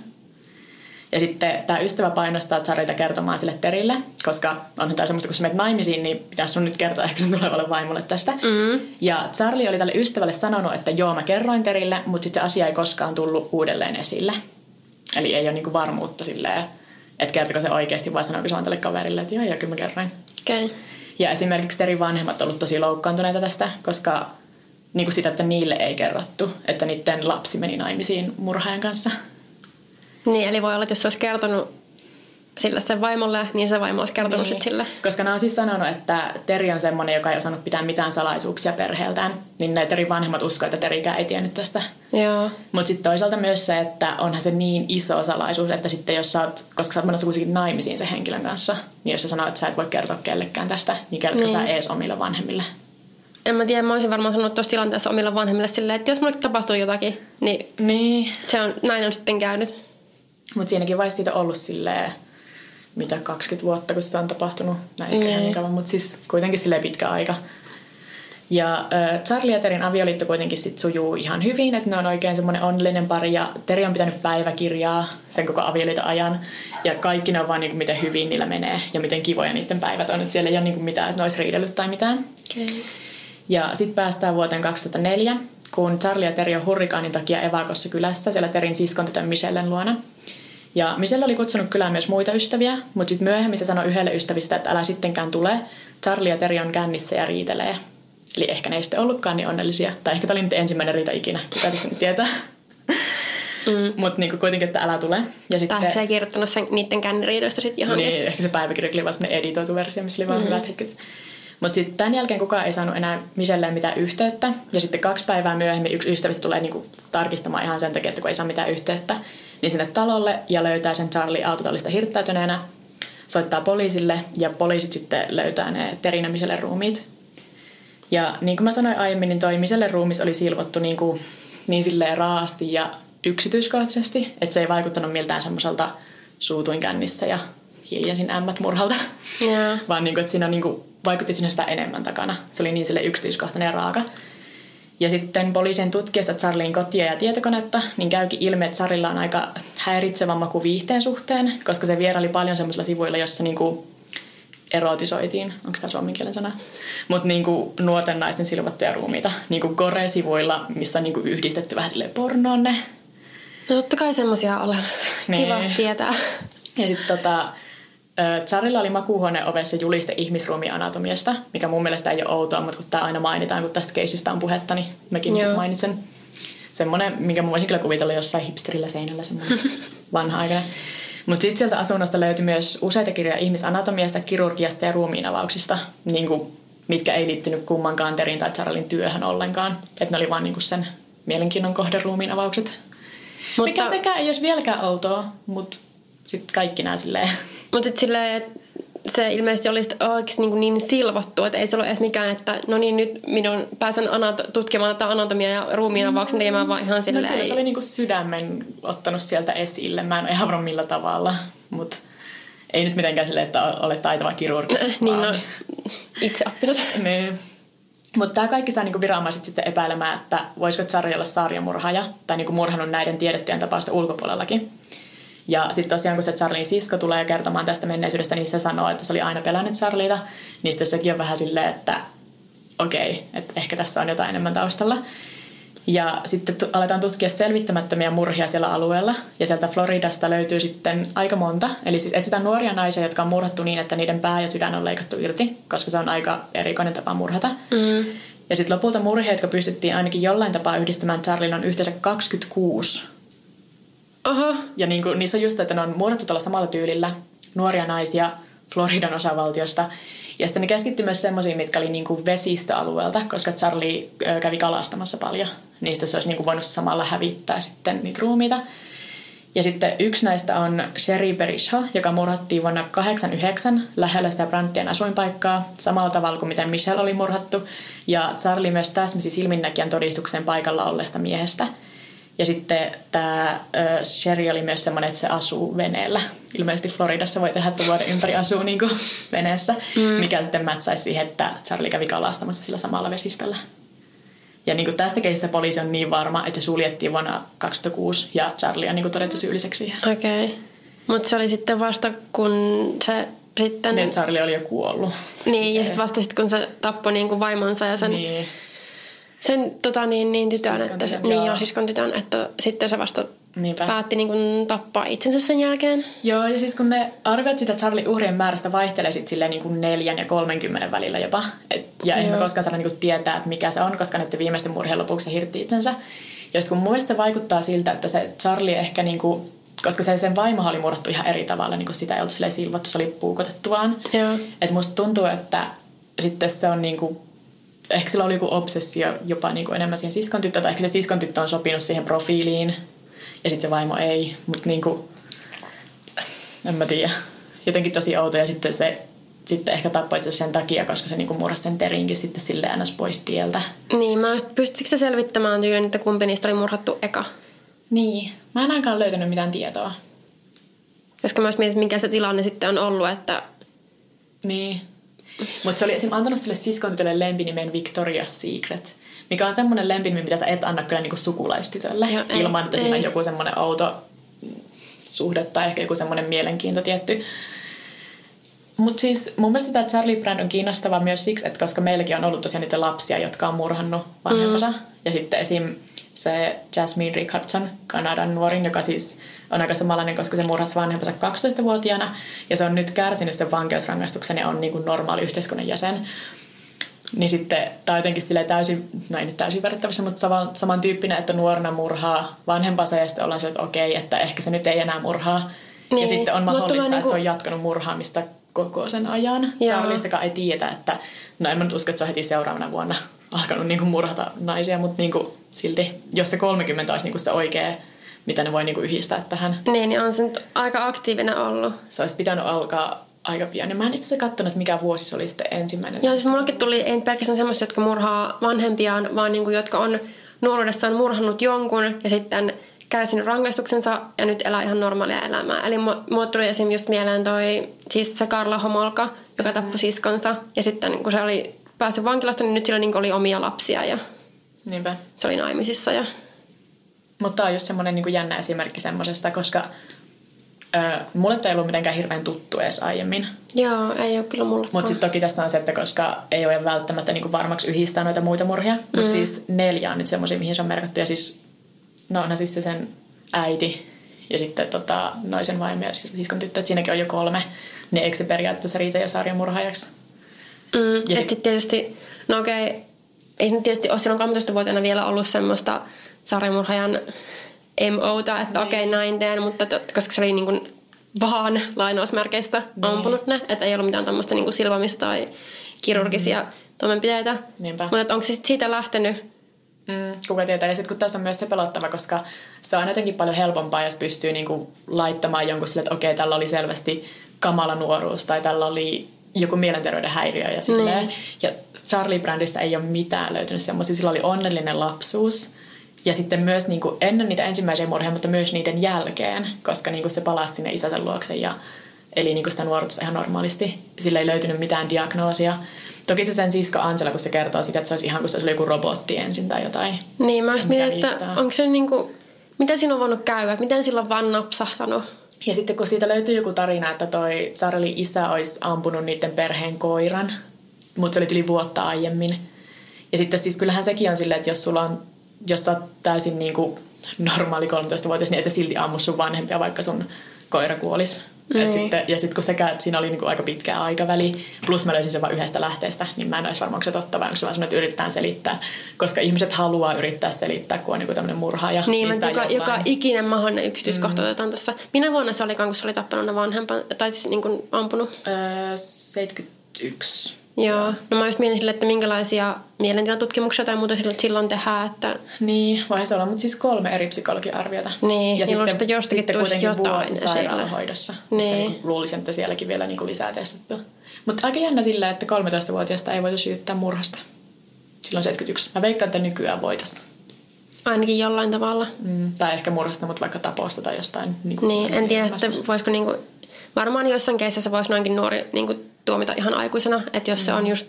Ja sitten tämä ystävä painostaa Charita kertomaan sille Terille, koska onhan tämä semmoista, kun sä menet naimisiin, niin pitäisi sun nyt kertoa ehkä sun tulevalle vaimolle tästä. Mm. Ja Charlie oli tälle ystävälle sanonut, että joo, mä kerroin Terille, mutta sitten se asia ei koskaan tullut uudelleen esille. Eli ei ole niinku varmuutta silleen, että kertoko se oikeasti vai sanoiko se vaan tälle kaverille, että joo, joo, kyllä mä kerroin. Okay. Ja esimerkiksi Terin vanhemmat ovat ollut tosi loukkaantuneita tästä, koska niin kuin sitä, että niille ei kerrottu, että niiden lapsi meni naimisiin murhaajan kanssa. Niin, eli voi olla, että jos se olisi kertonut sille sen vaimolle, niin se vaimo olisi kertonut niin. sitten sille. Koska nämä on siis sanonut, että Teri on semmoinen, joka ei osannut pitää mitään salaisuuksia perheeltään. Niin ne Terin vanhemmat uskoivat, että Terikään ei tiennyt tästä. Joo. Mutta sitten toisaalta myös se, että onhan se niin iso salaisuus, että sitten jos sä oot, koska sä oot menossa kuitenkin naimisiin sen henkilön kanssa, niin jos sä sanoo, että sä et voi kertoa kellekään tästä, niin kertoo Niin. sä ees omille vanhemmille. En mä tiedä, mä olisin varmaan sanonut tuossa tilanteessa omille vanhemmille silleen, että jos mulle tapahtuu jotakin, niin Niin. se on, näin on sitten käynyt. Mutta siinäkin vaiheessa siitä on ollut silleen, mitä 20 vuotta, kun se on tapahtunut. Näin ehkä ihan Niin. niin kauan, mutta siis kuitenkin silleen pitkä aika. Ja äh, Charlie ja Terin avioliitto kuitenkin sit sujuu ihan hyvin, että ne on oikein semmoinen onnellinen pari ja Teri on pitänyt päiväkirjaa sen koko avioliiton ajan ja kaikki ne on vaan niinku miten hyvin niillä menee ja miten kivoja niiden päivät on, että siellä ei ole niinku mitään, että ne olisi riidellyt tai mitään. Okay. Ja sitten päästään vuoteen 2004, kun Charlie ja Teri on hurrikaanin takia evakossa kylässä siellä Terin siskon tytön Michellen luona. Ja Michelle oli kutsunut kylään myös muita ystäviä, mutta sitten myöhemmin se sanoi yhdelle ystävistä, että älä sittenkään tule. Charlie ja Teri on kännissä ja riitelee. Eli ehkä ne ei sitten ollutkaan niin onnellisia. Tai ehkä tämä oli nyt ensimmäinen riita ikinä, kuka tästä nyt tietää. Mm. Mutta niinku kuitenkin, että älä tule. Ja sitten, Tai se ei kirjoittanut sen, niiden känniriidoista sitten johonkin. niin, ehkä se päiväkirja oli vaan editoitu versio, missä oli vaan mm. hyvät hetket. Mutta sitten tämän jälkeen kukaan ei saanut enää Michelleen mitään yhteyttä. Ja sitten kaksi päivää myöhemmin yksi ystävistä tulee niinku tarkistamaan ihan sen takia, että kun ei saa mitään yhteyttä, niin sinne talolle ja löytää sen Charlie autotallista hirttäytyneenä, soittaa poliisille ja poliisit sitten löytää ne Terin ja Michellen ruumiit. Ja niin kuin mä sanoin aiemmin, niin toi Michellen ruumis oli silvottu niin, kuin, niin silleen raasti ja yksityiskohtaisesti, että se ei vaikuttanut miltään semmoiselta suutuin kännissä ja hiljasin ämmät murhalta. Joo. Vaan niin kuin, että siinä niin kuin, vaikutti siinä sitä enemmän takana. Se oli niin sille yksityiskohtainen ja raaka. Ja sitten poliisien tutkiessa Charlien kotia ja tietokonetta, niin käykin ilmi, että Charlilla on aika häiritsevä maku viihteen suhteen, koska se vieraili paljon semmoisilla sivuilla, jossa niinku erotisoitiin, onko tämä suomen kielen sana, mutta niinku nuorten naisten silvottuja ruumiita, niinku gore-sivuilla, missä on niinku yhdistetty vähän silleen pornoon ne. No totta kai semmosia on olemassa. Niin. Kiva tietää. Ja sitten tota, ö, Tsarilla oli makuuhuoneen ovessa juliste ihmisruumiin anatomiasta, mikä mun mielestä ei ole outoa, mutta kun tämä aina mainitaan, kun tästä keisistä on puhetta, niin mäkin Joo. mainitsen. Semmoinen, minkä mä voisin kyllä kuvitella jossain hipsterillä seinällä, semmoinen vanha aikana. Mutta sitten sieltä asunnosta löytyi myös useita kirjoja ihmisanatomiasta, kirurgiasta ja ruumiinavauksista, niin kuin, mitkä ei liittynyt kummankaan Terin tai Charlin työhön ollenkaan. Että ne oli vaan niin kuin sen mielenkiinnon kohde ruumiinavaukset. Mutta, Mikä sekään ei olisi vieläkään outoa, mutta sitten kaikki nämä silleen. mutta sitten silleen, että se ilmeisesti oli oikeasti niin, niin silvottu, että ei se ollut edes mikään, että no niin nyt minun pääsen anato- tutkimaan tätä anatomia ja ruumiin avauksen tekemään vaan ihan No silleen. kyllä se oli niinku sydämen ottanut sieltä esille. Mä en ole ihan varma millä tavalla, mutta ei nyt mitenkään silleen, että olet taitava kirurgi. niin vaan- no, itse oppinut. Niin. Mutta tämä kaikki saa niinku viranomaiset sitten epäilemään, että voisiko Tsari olla sarjamurhaaja tai niinku murhannut näiden tiedettyjen tapausten ulkopuolellakin. Ja sitten tosiaan, kun se Charlin sisko tulee kertomaan tästä menneisyydestä, niin se sanoo, että se oli aina pelännyt Charlita. Niin sitten sekin on vähän silleen, että okei, että ehkä tässä on jotain enemmän taustalla. Ja sitten aletaan tutkia selvittämättömiä murhia siellä alueella. Ja sieltä Floridasta löytyy sitten aika monta. Eli siis etsitään nuoria naisia, jotka on murhattu niin, että niiden pää ja sydän on leikattu irti, koska se on aika erikoinen tapa murhata. Mm. Ja sitten lopulta murheet, jotka pystyttiin ainakin jollain tapaa yhdistämään Charlien, on yhteensä 26. Oho, Ja niin kuin, niissä on just, että ne on muodottu tällä samalla tyylillä, nuoria naisia Floridan osavaltiosta. Ja sitten ne keskittyi myös semmoisiin, mitkä oli niin kuin vesistöalueelta, koska Charlie kävi kalastamassa paljon. Niistä se olisi niin kuin voinut samalla hävittää sitten niitä ruumiita. Ja sitten yksi näistä on Sherry Berisha, joka murhattiin vuonna 89 lähellä sitä Brantien asuinpaikkaa, samalla tavalla kuin miten Michelle oli murhattu. Ja Charlie myös täsmäsi silminnäkijän todistuksen paikalla olleesta miehestä. Ja sitten tämä Sherry oli myös semmoinen, että se asuu veneellä. Ilmeisesti Floridassa voi tehdä, että vuoden ympäri asuu niin kuin veneessä, mm. mikä sitten mätsäisi siihen, että Charlie kävi kalastamassa sillä samalla vesistöllä. Ja niin kuin tästä keisistä poliisi on niin varma, että se suljettiin vuonna 2006 ja Charlie on niin kuin todettu syylliseksi siihen. okei. Okay. Mutta se oli sitten vasta, kun se sitten... Niin, Charlie oli jo kuollut. Niin, ja sitten vasta sit, kun se tappoi niin kuin vaimonsa ja sen, niin. Niin. sen tota, niin, niin tytön, Siskon että se, niin joo. siskon tytön, että sitten se vasta Niinpä. päätti niin kuin, tappaa itsensä sen jälkeen. Joo, ja siis kun ne arviot sitä Charlie uhrien määrästä vaihtelee sit silleen niin kuin neljän ja 30 välillä jopa. Et, ja eihän me Joo. koskaan saada niin kuin tietää, että mikä se on, koska näiden viimeisten murhien lopuksi se hirtti itsensä. Ja kun mun mielestä se vaikuttaa siltä, että se Charlie ehkä niin kuin, koska se, sen vaimo oli murhattu ihan eri tavalla, niin kuin sitä ei ollut silleen silvottu, se oli puukotettu vaan. Joo. Et musta tuntuu, että sitten se on niinku, ehkä sillä oli joku obsessio jopa niinku enemmän siihen siskon tyttö, tai ehkä se siskon tyttö on sopinut siihen profiiliin, ja sitten se vaimo ei, mutta niinku, en mä tiedä, jotenkin tosi outo, ja sitten se sitten ehkä tappoi itse sen takia, koska se niinku murhasi sen terinkin sitten silleen ns. pois tieltä. Niin, mä just, pystyisikö sä selvittämään tyylin, että kumpi niistä oli murhattu eka? Niin, mä en ainakaan löytänyt mitään tietoa. Koska mä just mietin, mikä se tilanne sitten on ollut, että Niin. Mutta se oli esim. antanut sille siskon tytölle lempinimen Victoria's Secret, mikä on semmoinen lempinimi, mitä sä et anna kyllä niinku sukulaistytölle, Joo, ei, ilman että siinä on ei. joku semmoinen outo suhde tai ehkä joku semmoinen mielenkiinto tietty. Mutta siis mun mielestä tämä Charlie Brand on kiinnostava myös siksi, että koska meilläkin on ollut tosiaan niitä lapsia, jotka on murhannut vanhempansa. Mm. Ja sitten esim. se Jasmine Richardson, Kanadan nuorin, joka siis on aika samanlainen, koska se murhasi vanhempansa 12-vuotiaana. Ja se on nyt kärsinyt sen vankeusrangaistuksen ja on niin kuin normaali yhteiskunnan jäsen. Niin sitten on jotenkin silleen täysin, no ei nyt täysin verrattavissa, mutta saman, samantyyppinen, että nuorena murhaa vanhempansa ja sitten ollaan sillä, että okei, että ehkä se nyt ei enää murhaa. Niin, ja sitten on mahdollista, että niinku- se on jatkanut murhaamista koko sen ajan. Joo. Charliestakaan ei tiedetä, että no en mä nyt usko, että se on heti seuraavana vuonna alkanut niinku murhata naisia, mutta niinku silti, jos se 30 olisi niinku se oikea, mitä ne voi niinku yhdistää tähän, niin, niin on se nyt aika aktiivinen ollut. se olisi pitänyt alkaa aika pian. Ja mä en itse asiassa katsonut, että mikä vuosi se oli sitten ensimmäinen. Joo, siis mullekin tuli ei pelkästään semmoisia, jotka murhaa vanhempiaan, vaan niin kuin, jotka on nuoruudessaan murhannut jonkun ja sitten kärsinyt rangaistuksensa ja nyt elää ihan normaalia elämää. Eli mu- mulle tuli esim. just mieleen toi, siis se Karla Homolka, joka tappoi siskonsa. Ja sitten kun se oli päässyt vankilasta, niin nyt sillä niin oli omia lapsia ja Niinpä. se oli naimisissa. Ja... Mutta tämä on just semmoinen niin jännä esimerkki semmoisesta, koska ö, mulle tämä ei ollut mitenkään hirveän tuttu edes aiemmin. Joo, ei ole kyllä mulle. Mutta sitten toki tässä on se, että koska ei ole välttämättä niinku varmaksi yhdistää noita muita murhia. Mutta Mm. siis neljä on nyt semmoisia, mihin se on merkattu. Ja siis, no onhan siis se sen äiti ja sitten tota, naisen vaimo ja sis- siskon tyttö, että siinäkin on jo kolme. Niin eikö se periaatteessa riitä jo sarjamurhaajaksi? Mm, Ja sitten tietysti, no okei, ei nyt tietysti ole silloin 13-vuotiaana vielä ollut semmoista sarjamurhaajan MOta, että Niin. okei näin teen, mutta koska se oli niin kuin vaan lainausmerkeissä Niin. ampunut ne, että ei ollut mitään tämmöistä niin kuin silvomista tai kirurgisia mm. toimenpiteitä. Niinpä. Mutta onko se sit siitä lähtenyt? Mm, kuka tietää. Ja sitten kun tässä on myös se pelottava, koska se on jotenkin paljon helpompaa, jos pystyy niinku laittamaan jonkun sille, että okei, tällä oli selvästi kamala nuoruus tai tällä oli joku mielenterveyden häiriö ja silleen. Niin. Ja Charlie Brandista ei ole mitään löytynyt semmoisia. Sillä oli onnellinen lapsuus. Ja sitten myös niinku ennen niitä ensimmäisiä murhia, mutta myös niiden jälkeen, koska niinku se palasi sinne isänsä luokse ja eli niinku sitä nuoruutta ihan normaalisti. Sillä ei löytynyt mitään diagnoosia. Toki se sen sisko Angela, kun se kertoo sitä, että se olisi ihan kuin se olisi joku robotti ensin tai jotain. Niin, mä mietin, että onko se niin kuin, miten siinä on voinut käydä? Miten sillä on vaan napsahtanut? Ja sitten kun siitä löytyy joku tarina, että toi Charlie isä olisi ampunut niiden perheen koiran, mutta se oli yli vuotta aiemmin. Ja sitten siis kyllähän sekin on silleen, että jos sulla on, jos sä oot täysin niin kuin normaali 13-vuotias, niin et sä silti ammu sun vanhempia, vaikka sun koira kuolisi. Et Niin. sitten, ja sitten kun sekä, siinä oli niinku aika pitkä aikaväli, plus mä löysin sen vain yhdestä lähteestä, niin mä en olisi varmaan, onko se totta vai onko se vaan että yritetään selittää. Koska ihmiset haluaa yrittää selittää, kun on niinku tämmöinen murhaaja. Niin, sitä mutta joka, jollain- joka ikinen mahdollinen yksityiskohta mm. otetaan tässä. Minä vuonna se olikaan, kun se oli tappanut ne vanhempa, tai siis niin kuin ampunut? Öö, 71. Joo. No mä just mietin sille, että minkälaisia mielentilatutkimuksia tai muuta silloin- tehdään, että Niin, voihan se olla, mutta siis kolme eri psykologiarviota. Niin, ja niillä on sitten jostakin sitten kuitenkin jotain vuosi sairaalahoidossa. Niin. Niin. Luulisin, että sielläkin vielä niin kuin lisää testattu. Mutta aika jännä sillä, että 13-vuotiaasta ei voitu syyttää murhasta. Silloin 71. Mä veikkaan, että nykyään voitaisiin. ainakin jollain tavalla. Mm, tai ehkä murhasta, mutta vaikka taposta tai jostain. Niin, kuin Niin, en tiedä, että voisiko niinku, varmaan jossain keisissä voisi noinkin nuori niinku tuomita ihan aikuisena, että jos mm. se on just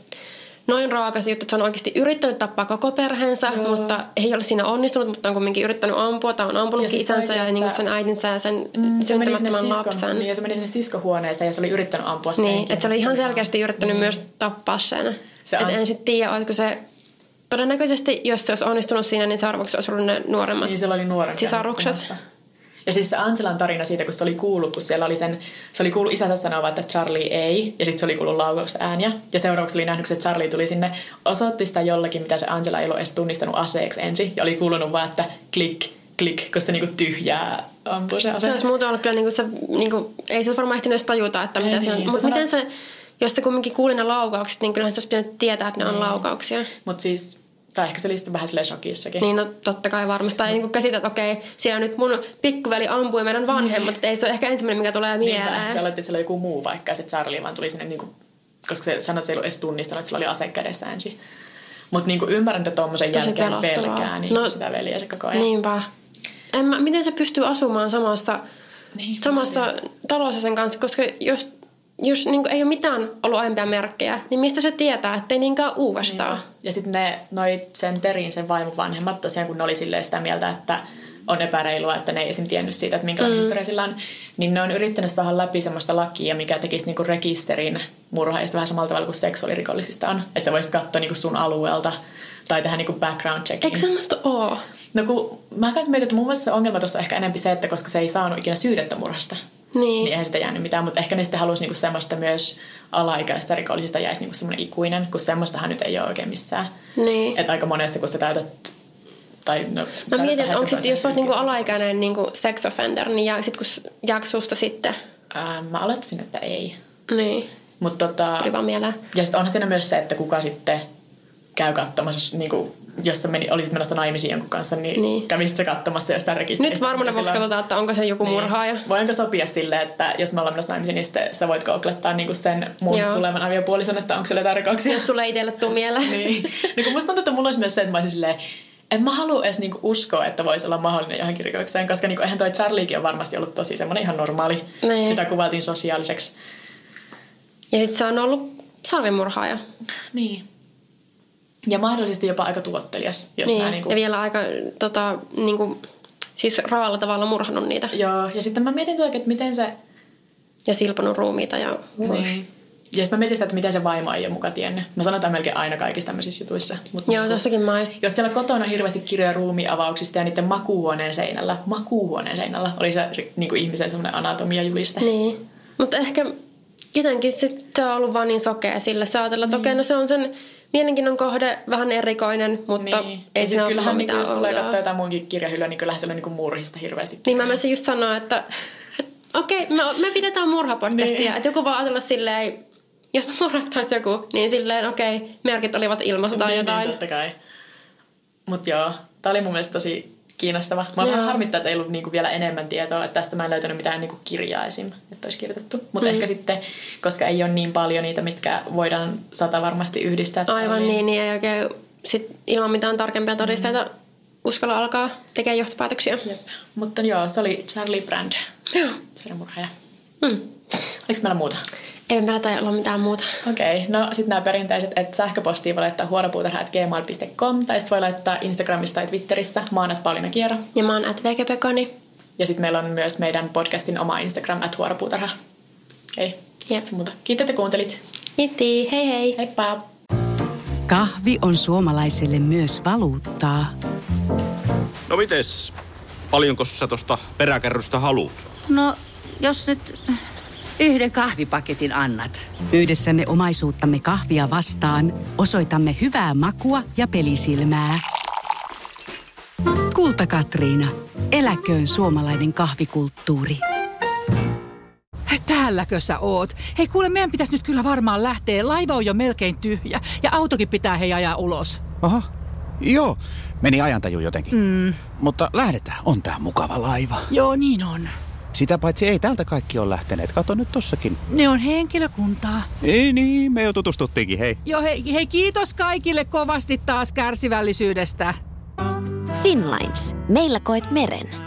noin raakas juttu, että se on oikeasti yrittänyt tappaa koko perheensä, Joo. mutta ei ole siinä onnistunut, mutta on kuitenkin yrittänyt ampua tai on ampunutkin sit isänsä ja niinku sen äitinsä ja sen Mm, se syntymättömän siskon, lapsen. niin, ja se meni sinne siskohuoneeseen ja se oli yrittänyt ampua Niin, senkin. että se oli ihan selkeästi yrittänyt Niin. myös tappaa sen. Se Se että en sitten tiedä, olisiko se... Todennäköisesti, jos se olisi onnistunut siinä, niin seuraavaksi olisi ollut ne nuoremmat. Niin, sillä oli nuoren Sisarukset. Ja siis se Angelan tarina siitä, kun se oli kuullut, kun siellä oli sen, se oli kuullut isänsä sanoa, että Charlie ei, ja sitten se oli kuullut laukausta ääniä. Ja seuraavaksi oli nähnyt, se Charlie tuli sinne, osoitti sitä jollakin, mitä se Angela ei ollut edes tunnistanut aseeksi ensin, ja oli kuulunut vaan, että klik, klik, kun se niinku tyhjää ampui se ase. Se olisi muuten ollut kyllä, niin kuin se, niin kuin, ei se varmaan ehtinyt edes tajuta, että Ei mitä niin, se on. se Mutta sanoi- miten se, jos se kumminkin kuuli ne laukaukset, niin kyllähän se olisi pitänyt tietää, että ne Niin. on laukauksia. Mutta siis, tai ehkä se oli sitten vähän silleen shokissakin. Niin no totta kai varmasti. Tai niin käsitä, että okei, siellä nyt mun pikkuveli ampui meidän vanhemmat, että ei se ole ehkä ensimmäinen, mikä tulee mieleen. se aloitti, että siellä oli joku muu vaikka, ja sitten Charlie vaan tuli sinne, niinku, koska se sanoi, että se ei ollut edes tunnistanut, että sillä oli ase kädessä ensin. Mutta niinku ymmärrän, että tuommoisen jälkeen pelkää niin No, sitä veliä se koko ajan. Niinpä. En mä, miten se pystyy asumaan samassa, Niin, samassa talossa sen kanssa, koska jos, jos niin ei ole mitään ollut aiempia merkkejä, niin mistä se tietää, ettei niinkään uudestaan? Ja sitten ne, noi sen Terin, sen vaimon vanhemmat tosiaan, kun ne oli silleen sitä mieltä, että on epäreilua, että ne ei esim. tiennyt siitä, että minkälainen mm. historia sillä on, niin ne on yrittänyt saada läpi semmoista lakia, mikä tekisi niinku rekisterin murhaajista vähän samalla tavalla kuin seksuaalirikollisista on. Että sä voisit katsoa niinku sun alueelta tai tehdä niinku background checkin. Eikö semmoista oo? No kun mä kanssa mietin, että mun mielestä se ongelma tuossa on ehkä enempi se, että koska se ei saanut ikinä syytettä murhasta, Niin. niin eihän sitä jäänyt mitään, mutta ehkä ne sitten halusi niinku semmoista myös alaikäistä rikollisista jäisi niinku semmoinen ikuinen, kun semmoistahan nyt ei ole oikein missään. Niin. Että aika monessa, kun sä täytät... Tai, no, Mä mietin, että onko sit, 18 jos oot niinku alaikäinen niinku sex offender, niin jää, sit kun s- jääkö susta sitten? Ää, mä olettaisin, että ei. Niin, Mutta tota, tuli vaan mieleen. ja sitten onhan siinä myös se, että kuka sitten käy katsomassa, niin kuin, jos sä meni, olisit menossa naimisiin jonkun kanssa, niin, Niin. niin. kävisit sä katsomassa jostain rekisteristä. Nyt varmana vuoksi katsotaan, että onko se joku murhaaja. Voinko sopia silleen, että jos me ollaan menossa naimisiin, niin sitten sä voit googlettaa niin sen mun Joo. Tulevan aviopuolison, että onko siellä jotain rikoksia. Jos tulee itselle tuu mieleen. niin. niin kun musta tuntuu, että mulla olisi myös se, että mä olisin silleen, en mä halua edes niinku uskoa, että voisi olla mahdollinen johonkin rikokseen, koska niinku, eihän toi Charliekin on varmasti ollut tosi semmoinen ihan normaali. Niin. Sitä kuvailtiin sosiaaliseksi. Ja sitten se on ollut sarjamurhaaja. Niin. Ja mahdollisesti jopa aika tuottelias, jos Niin. mä niinku... Ja vielä aika tota, niinku, siis raalla tavalla murhannut niitä. Joo, ja sitten mä mietin toki, että miten se... Ja silponut ruumiita. Ja... Niin. Ja sitten mä mietin sitä, että miten se vaimo ei ole muka tiennyt. Mä sanon tämän melkein aina kaikissa tämmöisissä jutuissa. Mut Joo, niinku- tossakin mä oon- Jos siellä kotona on hirveästi kirjoja ruumiavauksista ja niiden makuuhuoneen seinällä, makuuhuoneen seinällä oli se niin kuin ihmisen semmoinen anatomia-juliste. Niin. Mutta ehkä jotenkin sit se on ollut vaan niin sokea sille. Sä ajatella, että Niin. okei, no se on sen mielenkiinnon kohde, vähän erikoinen, mutta Niin. ei ja siinä siis ole kyllähän niin mitään jos tulee katsoa jotain muunkin kirjahyllyä, niin kyllähän siellä on niin murhista hirveästi. Niin mä myös just sanoa, että, okei, me, me pidetään murhapodcastia. Niin. Että joku voi ajatella silleen, jos me joku, niin silleen okei, merkit olivat ilmassa tai niin, jotain. Niin, totta kai. Mut joo, tää oli mun mielestä tosi kiinnostava. Mä vähän harmittaa, että ei ollut niinku vielä enemmän tietoa, että tästä mä en löytänyt mitään niinku kirjaa esim, että olisi kirjoitettu. Mutta Mm. ehkä sitten, koska ei ole niin paljon niitä, mitkä voidaan sata varmasti yhdistää. Aivan Charlieen. niin, niin ei oikein sit ilman mitään tarkempia todisteita mm. uskalla alkaa tekemään johtopäätöksiä. Jep. Mutta joo, se oli Charlie Brand, Joo. seriamurhaaja. Mm. Oliko meillä muuta? Ei meillä tai olla mitään muuta. Okei, okay. no sitten nämä perinteiset, että sähköpostia voi laittaa huoropuutarha.gmail.com tai sitten voi laittaa Instagramissa tai Twitterissä maanat Pauliina Kiero. Ja mä oon at. Ja sitten meillä on myös meidän podcastin oma Instagram, at huoropuutarha. Ei, Jep. muuta. Kiitos, että kuuntelit. Kiitti, hei hei. Heippa! Kahvi on suomalaiselle myös valuuttaa. No mites, paljonko sä tosta peräkärrystä haluat? No, jos nyt yhden kahvipaketin annat? Yhdessämme omaisuuttamme kahvia vastaan osoitamme hyvää makua ja pelisilmää. Kulta Katriina. Eläköön suomalainen kahvikulttuuri. Täälläkö sä oot? Hei kuule, meidän pitäisi nyt kyllä varmaan lähteä. Laiva on jo melkein tyhjä ja autokin pitää hei ajaa ulos. Aha, joo. Meni ajantaju jotenkin. Mm. Mutta lähdetään. On tää mukava laiva. Joo, niin on. Sitä paitsi ei täältä kaikki ole lähteneet. Kato nyt tossakin. Ne on henkilökuntaa. Ei niin, me jo tutustuttiinkin, hei. Joo, hei, hei kiitos kaikille kovasti taas kärsivällisyydestä. Finlines. Meillä koet meren.